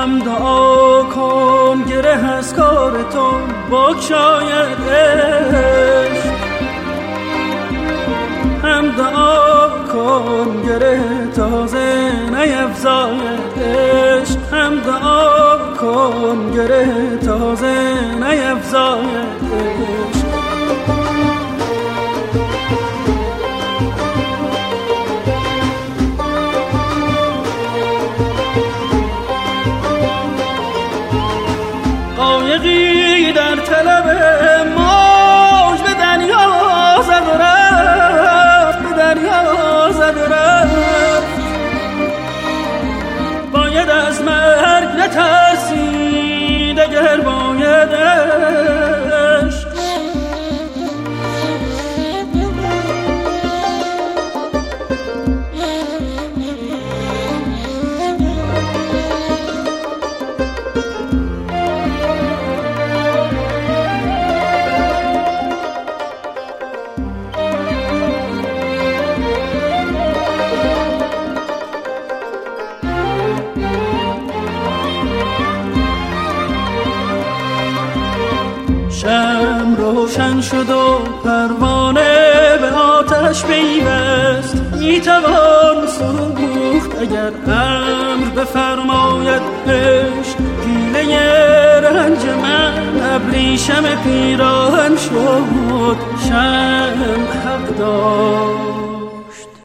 هم دعا کن گره از کار تو بکشاید هم دعا کن گره تازه نیفزاید هم دعا کن گره تازه نیفزاید قایقی در طلب موج شم روشن شد و پروانه به آتش پیوست. می‌توان سوخت اگر امر بفرماید عشق پیله رنج من ابریشم پیراهن شد. شم حق دار.